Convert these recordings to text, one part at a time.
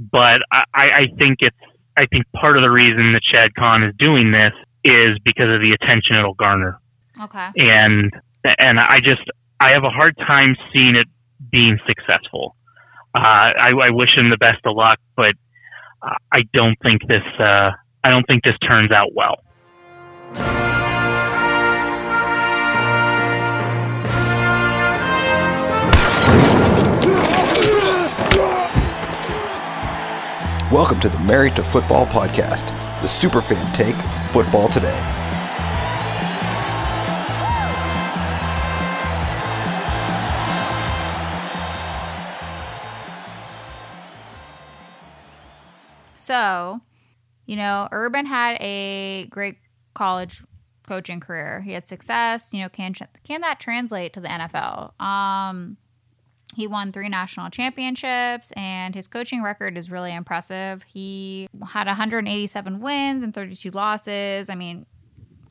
but I, I think it's I think part of the reason that Shad Khan is doing this is because of the attention it'll garner. Okay. And and I just I have a hard time seeing it being successful. Uh, I, I wish him the best of luck, but I don't think this uh, I don't think this turns out well. Welcome to the Married to Football podcast, the superfan take football today. So, you know, Urban had a great college coaching career. He had success. You know, can can that translate to the NFL? Um, he won three national championships, and his coaching record is really impressive. He had 187 wins and 32 losses. I mean,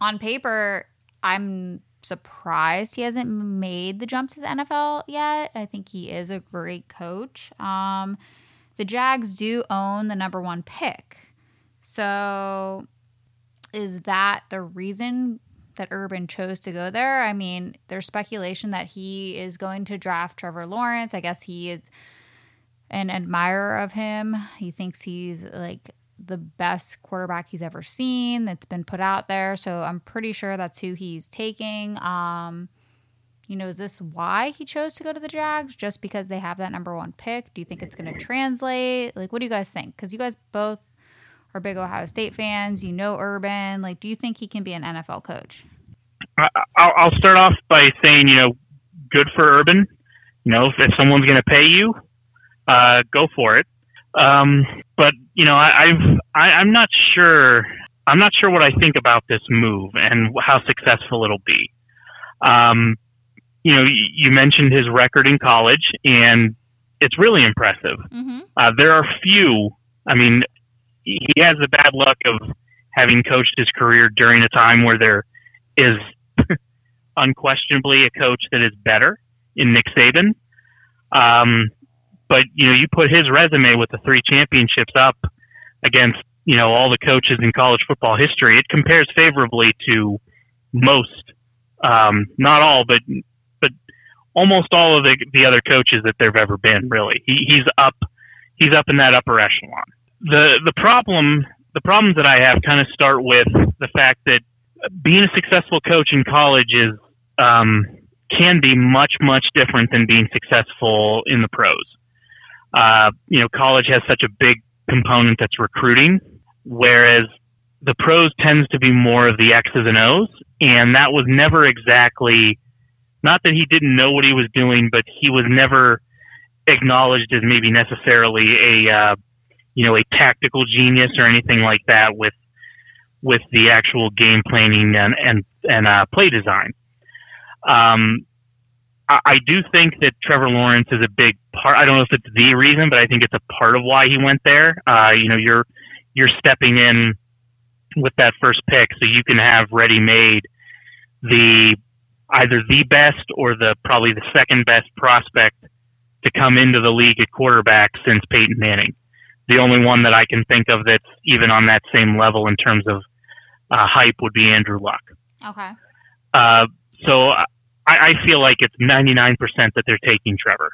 on paper, I'm surprised he hasn't made the jump to the NFL yet. I think he is a great coach. Um, the Jags do own the number one pick. So, is that the reason that Urban chose to go there. I mean, there's speculation that he is going to draft Trevor Lawrence. I guess he is an admirer of him. He thinks he's like the best quarterback he's ever seen that's been put out there. So I'm pretty sure that's who he's taking. Um, you know, is this why he chose to go to the Jags? Just because they have that number one pick? Do you think it's going to translate? Like, what do you guys think? Because you guys both are big Ohio State fans. You know Urban. Like, do you think he can be an NFL coach? I'll start off by saying, you know, good for Urban. You know, if, if someone's going to pay you, uh, go for it. Um, but you know, I, I've I, I'm not sure. I'm not sure what I think about this move and how successful it'll be. Um, you know, you mentioned his record in college, and it's really impressive. Mm-hmm. Uh, there are few. I mean, he has the bad luck of having coached his career during a time where there is unquestionably a coach that is better in Nick Saban. Um, but you know, you put his resume with the three championships up against you know all the coaches in college football history. It compares favorably to most, um, not all, but but almost all of the the other coaches that there've ever been. Really, he, he's up. He's up in that upper echelon the the problem the problems that I have kind of start with the fact that being a successful coach in college is um, can be much much different than being successful in the pros. Uh, you know, college has such a big component that's recruiting, whereas the pros tends to be more of the X's and O's, and that was never exactly not that he didn't know what he was doing, but he was never acknowledged as maybe necessarily a uh, you know, a tactical genius or anything like that with with the actual game planning and and and uh, play design. Um, I, I do think that Trevor Lawrence is a big part. I don't know if it's the reason, but I think it's a part of why he went there. Uh, you know, you're you're stepping in with that first pick, so you can have ready made the either the best or the probably the second best prospect to come into the league at quarterback since Peyton Manning the only one that I can think of that's even on that same level in terms of uh, hype would be Andrew Luck. Okay. Uh, so I, I, feel like it's 99% that they're taking Trevor.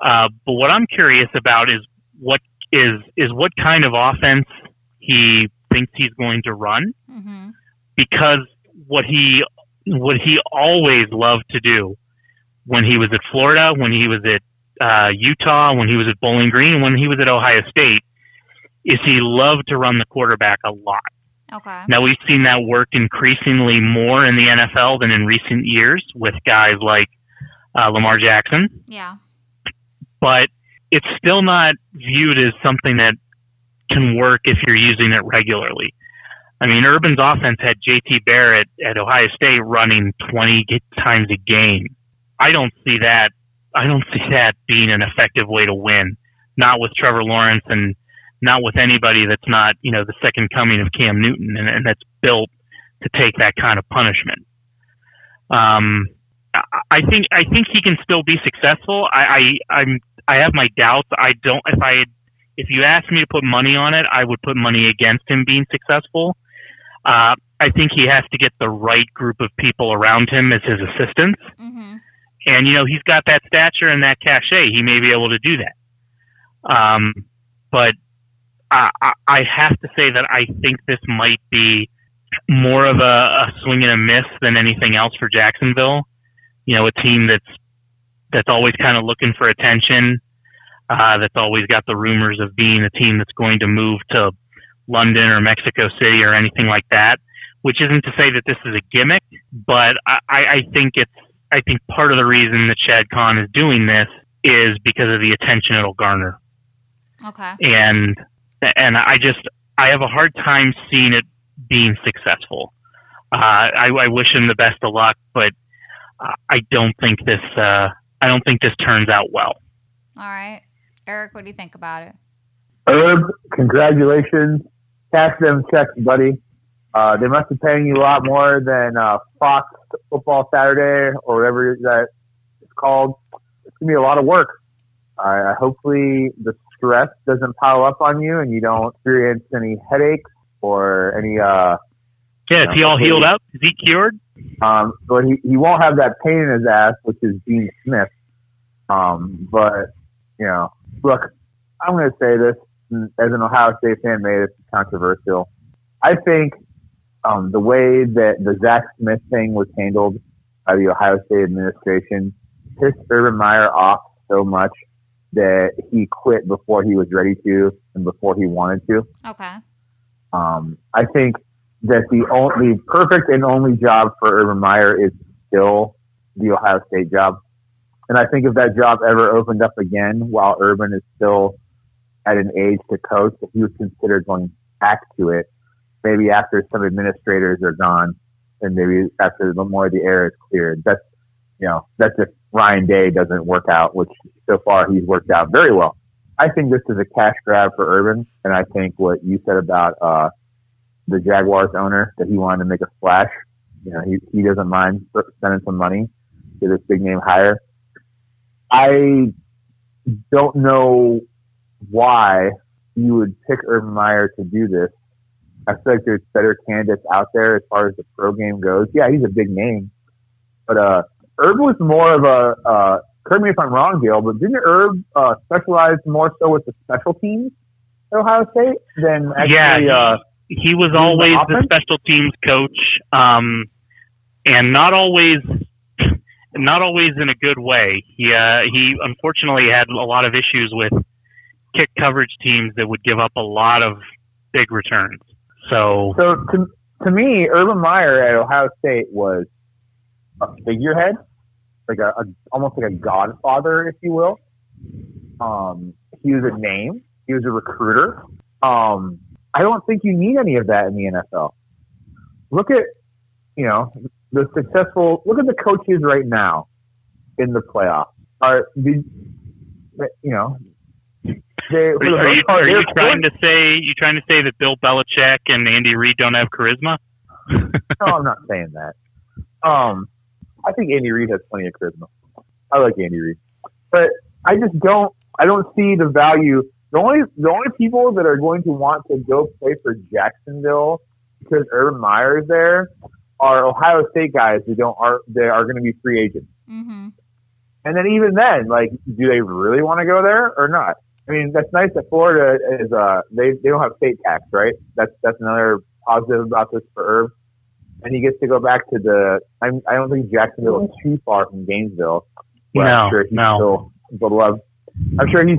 Uh, but what I'm curious about is what is is what kind of offense he thinks he's going to run, mm-hmm. because what he what he always loved to do when he was at Florida, when he was at uh, Utah, when he was at Bowling Green, when he was at Ohio State, is he loved to run the quarterback a lot. Okay. Now we've seen that work increasingly more in the NFL than in recent years with guys like uh, Lamar Jackson. Yeah. But it's still not viewed as something that can work if you're using it regularly. I mean, Urban's offense had JT Barrett at Ohio State running 20 times a game. I don't see that I don't see that being an effective way to win. Not with Trevor Lawrence and not with anybody that's not, you know, the second coming of Cam Newton and, and that's built to take that kind of punishment. Um, I think I think he can still be successful. I, I I'm I have my doubts. I don't if I if you asked me to put money on it, I would put money against him being successful. Uh, I think he has to get the right group of people around him as his assistants. Mm-hmm. And, you know, he's got that stature and that cachet. He may be able to do that. Um, but I, I have to say that I think this might be more of a, a swing and a miss than anything else for Jacksonville. You know, a team that's that's always kind of looking for attention. Uh, that's always got the rumors of being a team that's going to move to London or Mexico City or anything like that. Which isn't to say that this is a gimmick, but I, I think it's I think part of the reason that Shad Khan is doing this is because of the attention it'll garner. Okay. And and I just I have a hard time seeing it being successful. Uh, I, I wish him the best of luck, but I don't think this uh, I don't think this turns out well. All right, Eric, what do you think about it? Herb, congratulations. Cash them checks, buddy. Uh, they must be paying you a lot more than uh, Fox Football Saturday or whatever that it's called. It's gonna be a lot of work. Uh, hopefully, the stress doesn't pile up on you and you don't experience any headaches or any. Uh, yeah, is he all healed up? Is he cured? Um, but he, he won't have that pain in his ass, which is Gene Smith. Um, but you know, look, I'm going to say this as an Ohio State fan, made it's controversial. I think um, the way that the Zach Smith thing was handled by the Ohio State administration pissed Urban Meyer off so much that he quit before he was ready to and before he wanted to. Okay. Um, I think that the only perfect and only job for Urban Meyer is still the Ohio State job. And I think if that job ever opened up again while Urban is still at an age to coach, if he would consider going back to it, maybe after some administrators are gone and maybe after the more of the air is cleared. That's, you know, that's if Ryan Day doesn't work out, which so far he's worked out very well. I think this is a cash grab for Urban, and I think what you said about uh, the Jaguars owner that he wanted to make a splash. You know, he he doesn't mind spending some money to this big name hire. I don't know why you would pick Urban Meyer to do this. I feel like there's better candidates out there as far as the pro game goes. Yeah, he's a big name, but uh, Herb was more of a, uh, correct me if I'm wrong, Dale, but didn't Herb uh, specialize more so with the special teams at Ohio State than actually? Yeah, uh, he was always the, the, special teams coach, um, and not always, not always in a good way. He uh, he unfortunately had a lot of issues with kick coverage teams that would give up a lot of big returns. So, so to to me, Urban Meyer at Ohio State was a figurehead, like a, a almost like a godfather, if you will. Um, he was a name. He was a recruiter. Um, I don't think you need any of that in the NFL. Look at, you know, the successful. Look at the coaches right now in the playoffs. Are the, you know, they, are, are, you, are you trying to say you trying to say that Bill Belichick and Andy Reid don't have charisma? no, I'm not saying that. Um, I think Andy Reid has plenty of charisma. I like Andy Reid, but I just don't. I don't see the value. The only the only people that are going to want to go play for Jacksonville because Urban Meyer is there are Ohio State guys who don't are they are going to be free agents. Mm-hmm. And then even then, like, do they really want to go there or not? I mean, that's nice that Florida is uh they they don't have state tax, right? That's that's another positive about this for Herb and he gets to go back to the. I'm, I don't think Jacksonville is too far from Gainesville. No, I'm sure he's no. still beloved. I'm sure he's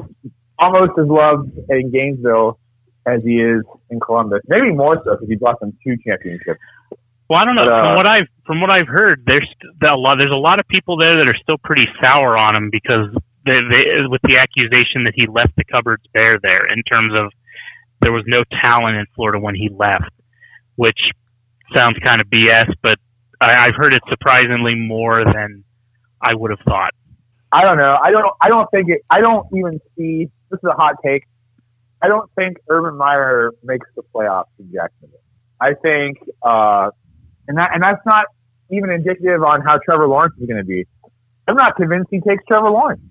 almost as loved in Gainesville as he is in Columbus. Maybe more so because he brought them two championships. Well, I don't know. But, uh, from what I've from what I've heard, there's a lot. There's a lot of people there that are still pretty sour on him because they, they, with the accusation that he left the cupboards bare there in terms of there was no talent in Florida when he left, which sounds kind of BS, but I, I've heard it surprisingly more than I would have thought. I don't know. I don't. I don't think it. I don't even see. This is a hot take. I don't think Urban Meyer makes the playoffs in Jacksonville. I think, uh, and that and that's not even indicative on how Trevor Lawrence is going to be. I'm not convinced he takes Trevor Lawrence.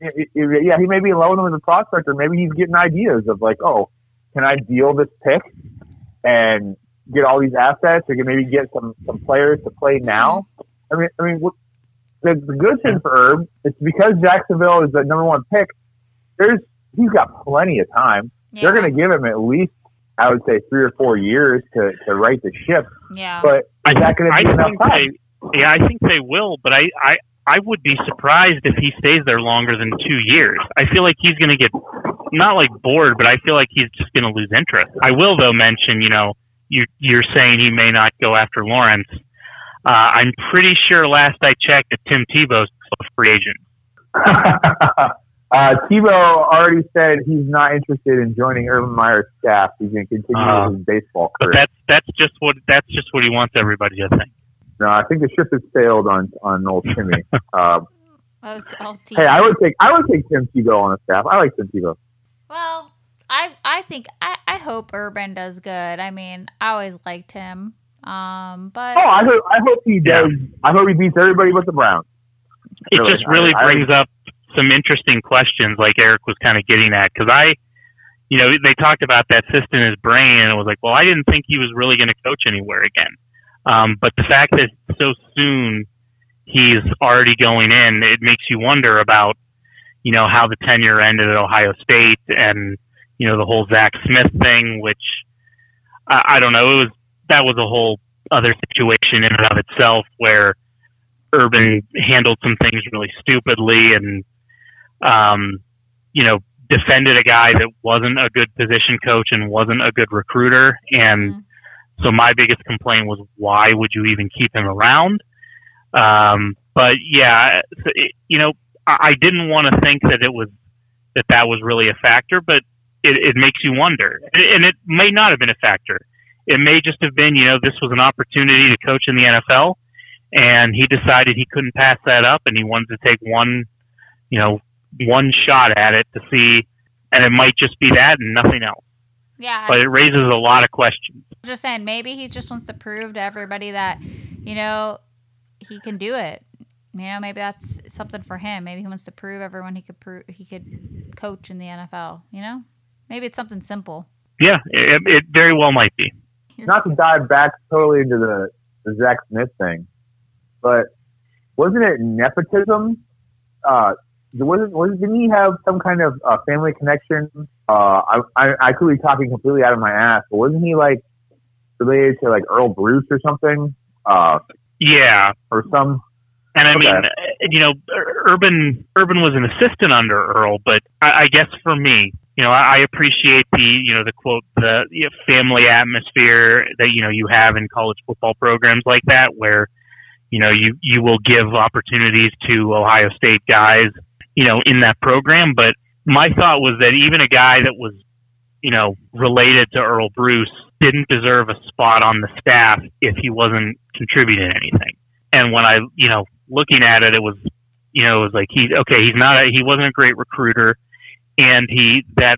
It, it, yeah, he may be in love him as a prospect, or maybe he's getting ideas of like, oh, can I deal this pick and get all these assets, or can maybe get some some players to play now? I mean, I mean, what, the, the good thing for Herb is because Jacksonville is the number one pick. There's he's got plenty of time. Yeah. They're going to give him at least, I would say, three or four years to to right the ship. Yeah. But is that going to I be enough time? they, yeah, I think they will, but I, I, I would be surprised if he stays there longer than two years. I feel like he's going to get not like bored, but I feel like he's just going to lose interest. I will though mention, you know, you, you're saying he may not go after Lawrence. Uh, I'm pretty sure last I checked that Tim Tebow's a free agent. uh, Tebow already said he's not interested in joining Urban Meyer's staff. He's going to continue Uh, his baseball But career. that's that's just what that's just what he wants everybody to think. No, I think the ship has sailed on on old Timmy. um, Oh, t- hey, I would take I would take Tim Tebow on the staff. I like Tim Tebow. Well, I I think I, I hope Urban does good. I mean, I always liked him. Um, but Oh, I hope I hope he does. I hope he beats everybody but the Browns. it Really, just really I- I- brings up some interesting questions like Eric was kind of getting at because I, you know, they talked about that cyst in his brain and it was like, well, I didn't think he was really going to coach anywhere again. Um, but the fact that so soon he's already going in, it makes you wonder about, you know, how the tenure ended at Ohio State and, you know, the whole Zach Smith thing, which I, I don't know. It was, that was a whole other situation in and of itself where Urban handled some things really stupidly and, um, you know, defended a guy that wasn't a good position coach and wasn't a good recruiter. And Mhm. So my biggest complaint was, why would you even keep him around? Um, but yeah, it, you know, I, I didn't want to think that it was that that was really a factor, but it, it makes you wonder, and it may not have been a factor. It may just have been, you know, this was an opportunity to coach in the NFL, and he decided he couldn't pass that up, and he wanted to take one, you know, one shot at it to see, and it might just be that and nothing else. Yeah, But it raises a lot of questions. I'm just saying maybe he just wants to prove to everybody that you know he can do it. You know, maybe that's something for him. Maybe he wants to prove everyone he could prove he could coach in the NFL. You know, maybe it's something simple. Yeah, it, it very well might be. Not to dive back totally into the, the Zach Smith thing, but wasn't it nepotism? Uh, wasn't was didn't he have some kind of uh, family connection? Uh, I, I I could be talking completely out of my ass, but wasn't he like related to like Earle Bruce or something? Uh, Yeah, or some And I Okay. mean, uh, you know, Urban Urban was an assistant under Earle, but I, I guess for me, you know, I, I appreciate the you know the quote the you know, family atmosphere that you know you have in college football programs like that, where you know you you will give opportunities to Ohio State guys, you know, in that program. But my thought was that even a guy that was you know related to Earle Bruce didn't deserve a spot on the staff if he wasn't contributing anything. And when I, you know, looking at it, it was, you know, it was like he, okay, he's not, a, he wasn't a great recruiter, and he that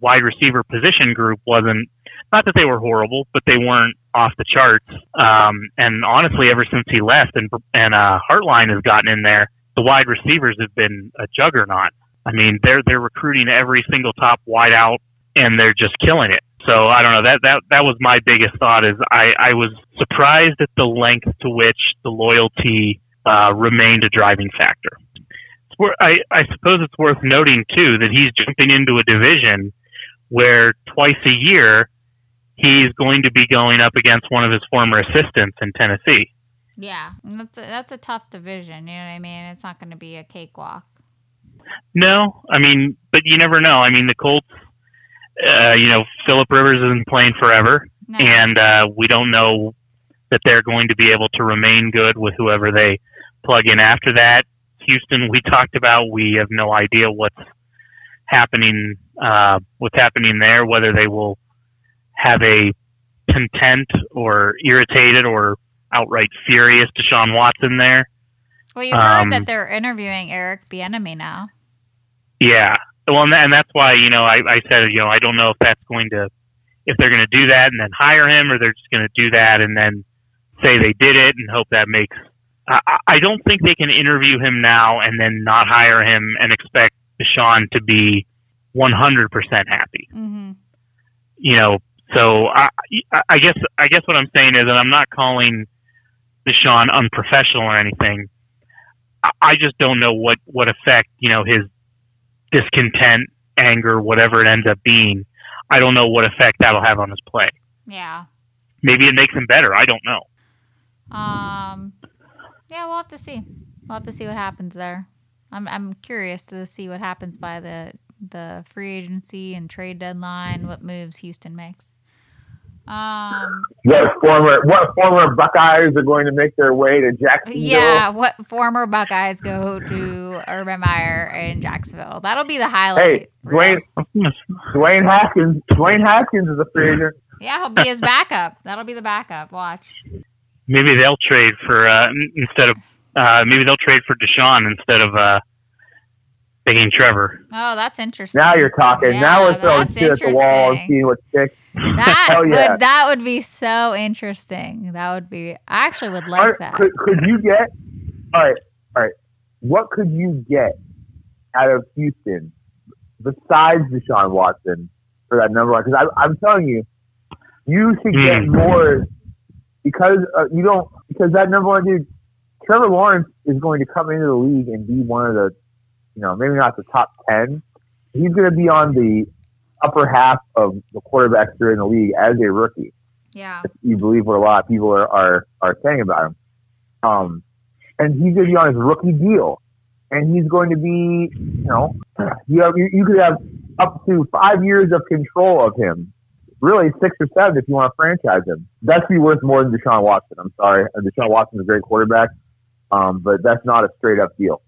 wide receiver position group wasn't, not that they were horrible, but they weren't off the charts. Um, and honestly, ever since he left and and uh, Hartline has gotten in there, the wide receivers have been a juggernaut. I mean, they're they're recruiting every single top wide out, and they're just killing it. So I don't know. That that that was my biggest thought. Is I I was surprised at the length to which the loyalty uh, remained a driving factor. I I suppose it's worth noting too that he's jumping into a division where twice a year he's going to be going up against one of his former assistants in Tennessee. Yeah, that's a, that's a tough division. You know what I mean? It's not going to be a cakewalk. No, I mean, but you never know. I mean, the Colts. Uh, you know, Philip Rivers isn't playing forever. No. and uh, we don't know that they're going to be able to remain good with whoever they plug in after that. Houston, we talked about. We have no idea what's happening. Uh, what's happening there? Whether they will have a content or irritated or outright furious Deshaun Watson there. well, you heard um, that they're interviewing Eric Bieniemy now. Yeah. Well, and, that, and that's why you know I, I said you know I don't know if that's going to if they're going to do that and then hire him or they're just going to do that and then say they did it and hope that makes I, I don't think they can interview him now and then not hire him and expect Deshaun to be 100% happy. Mm-hmm. You know, so I, I guess I guess what I'm saying is that I'm not calling Deshaun unprofessional or anything. I just don't know what what effect you know his discontent, anger, whatever it ends up being. I don't know what effect that'll have on his play. Yeah. Maybe it makes him better. I don't know. Um. Yeah, we'll have to see. We'll have to see what happens there. I'm I'm curious to see what happens by the the free agency and trade deadline. What moves Houston makes. Um. What former what former Buckeyes are going to make their way to Jacksonville? Yeah, what former Buckeyes go to Urban Meyer in Jacksonville? That'll be the highlight. Hey, Dwayne Dwayne Haskins Dwayne Haskins is a free agent. Yeah, he'll be his backup. That'll be the backup. Watch. Maybe they'll trade for uh, instead of uh, maybe they'll trade for Deshaun instead of uh, taking Trevor. Oh, that's interesting. Now you're talking. Yeah, now we're throwing that's shit at the wall and interesting. seeing what sticks. That Hell yeah. would that would be so interesting. That would be. I actually would like Alright, that. Could, could you get? All right, all right. What could you get out of Houston besides Deshaun Watson for that number one? Because I'm telling you, you should get Hmm. more because uh, you don't because that number one dude, Trevor Lawrence is going to come into the league and be one of the, you know, maybe not the top ten. He's going to be on the upper half of the quarterbacks that are in the league as a rookie Yeah. you believe what a lot of people are, are, are saying about him. Um, and he's going to be on his rookie deal. And he's going to be, you know, you, have, you, you could have up to five years of control of him. Really, six or seven if you want to franchise him. That's be worth more than Deshaun Watson. I'm sorry. Deshaun Watson's a great quarterback, um, but that's not a straight up deal.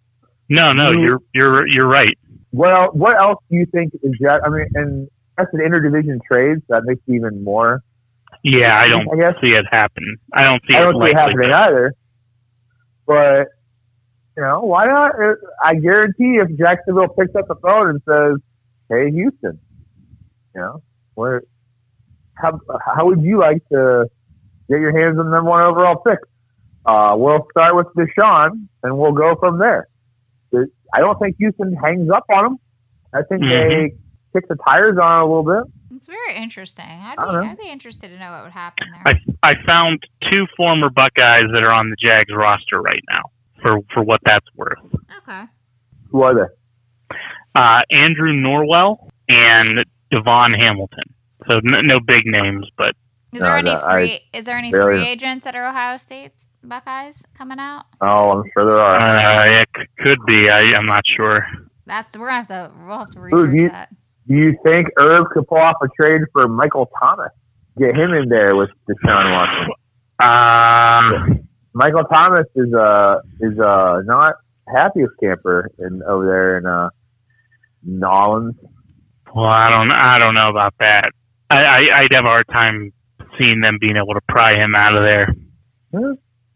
No, no, You- you're you're you're right. Well, what else do you think is that? I mean, and that's an interdivision trade, so that makes it even more. Yeah, I don't I guess see it happen. I don't see I it don't see it happening but- either. But you know, why not? I guarantee if Jacksonville picks up the phone and says, "Hey, Houston, you know, where how how would you like to get your hands on the number one overall pick?" Uh, we'll start with Deshaun, and we'll go from there. There- I don't think Houston hangs up on them. I think they kick the tires on a little bit. It's very interesting. I'd be. I'd be interested to know what would happen there. I I found two former Buckeyes that are on the Jags roster right now for for what that's worth. okay. Who are they? Uh, Andrew Norwell and Davon Hamilton. So n- no big names, but Is No, there any no, I free? Is there any barely- free agents that are Ohio State's Buckeyes coming out? Oh, I'm sure there are. uh, it could be. I, I'm not sure. That's we're gonna have to we'll have to do research you- that. Do you think Irv could pull off a trade for Michael Thomas? Get him in there with Deshaun Watson. Uh, Michael Thomas is uh is uh not happiest camper in over there in uh Nolans. well, I don't. I don't know about that. I, I I'd have a hard time seeing them being able to pry him out of there. Hmm,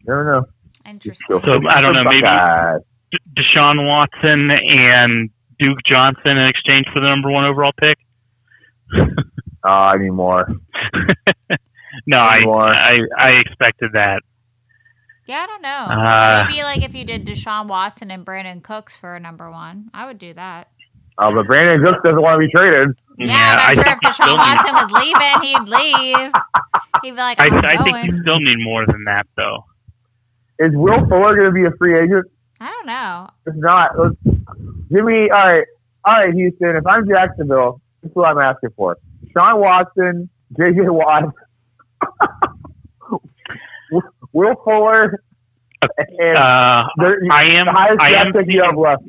Never know. Interesting. So, I don't know, maybe- D- Deshaun Watson and Duke Johnson in exchange for the number one overall pick. Oh, I need more. no, I, More. I I expected that. yeah, I don't know. Uh, Maybe like if you did Deshaun Watson and Brandin Cooks for a number one, I would do that. Uh, but Brandin Cooks doesn't want to be traded. Yeah, but I'm I sure think if you still Deshaun Watson was leaving, he'd leave. He'd be like, I, I'm I think going. you still need more than that, though. Is Will Fuller going to be a free agent? I don't know. If not, let's, give me all right, all right, Houston. If I'm Jacksonville, this is what I'm asking for: Sean Watson, J.J. Watt, Will Fuller, and Uh, the, I am the highest I am pick you have left.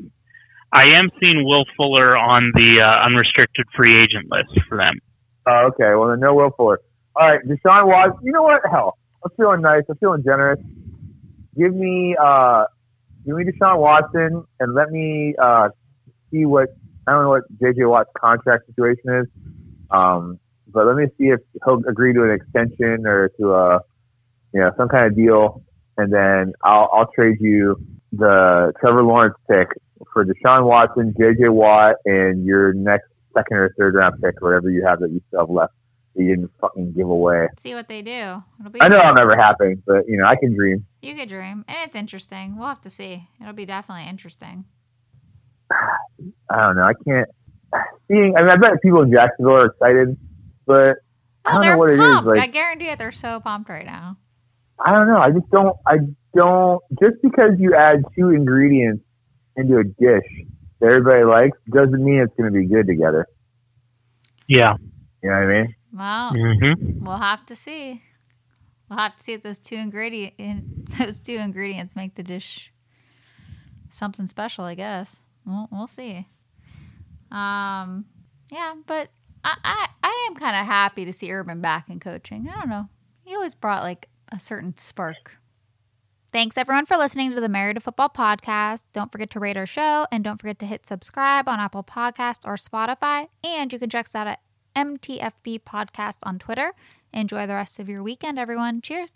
I am seeing Will Fuller on the uh, unrestricted free agent list for them. Oh, okay, well then no Will Fuller. All right, Deshaun Watson. You know what? Hell, I'm feeling nice. I'm feeling generous. Give me, uh, give me Deshaun Watson, and let me uh, see what I don't know what J.J. Watt's contract situation is. Um, but let me see if he'll agree to an extension or to a, you know, some kind of deal, and then I'll I'll trade you the Trevor Lawrence pick for Deshaun Watson, J.J. Watt, and your next second or third round pick, whatever you have that you still have left he didn't fucking give away. See what they do. It'll be. I know it'll never happen, but you know I can dream. You could dream, and it's interesting. We'll have to see. It'll be definitely interesting. I don't know. I can't. Seeing, I mean, I bet people in Jacksonville are excited, but I Oh, don't know what it is. Like I guarantee it. They're so pumped right now. I don't know. I just don't. I don't. Just because you add two ingredients into a dish that everybody likes doesn't mean it's going to be good together. Yeah. You know what I mean? Well, hmm we'll have to see. We'll have to see if those two ingredient those two ingredients make the dish something special. I guess we'll, we'll see. Um, yeah, but I I, I am kind of happy to see Urban back in coaching. I don't know. He always brought like a certain spark. Thanks everyone for listening to the Married to Football podcast. Don't forget to rate our show and don't forget to hit subscribe on Apple Podcast or Spotify. And you can check us out at MTFB Podcast on Twitter. Enjoy the rest of your weekend, everyone. Cheers.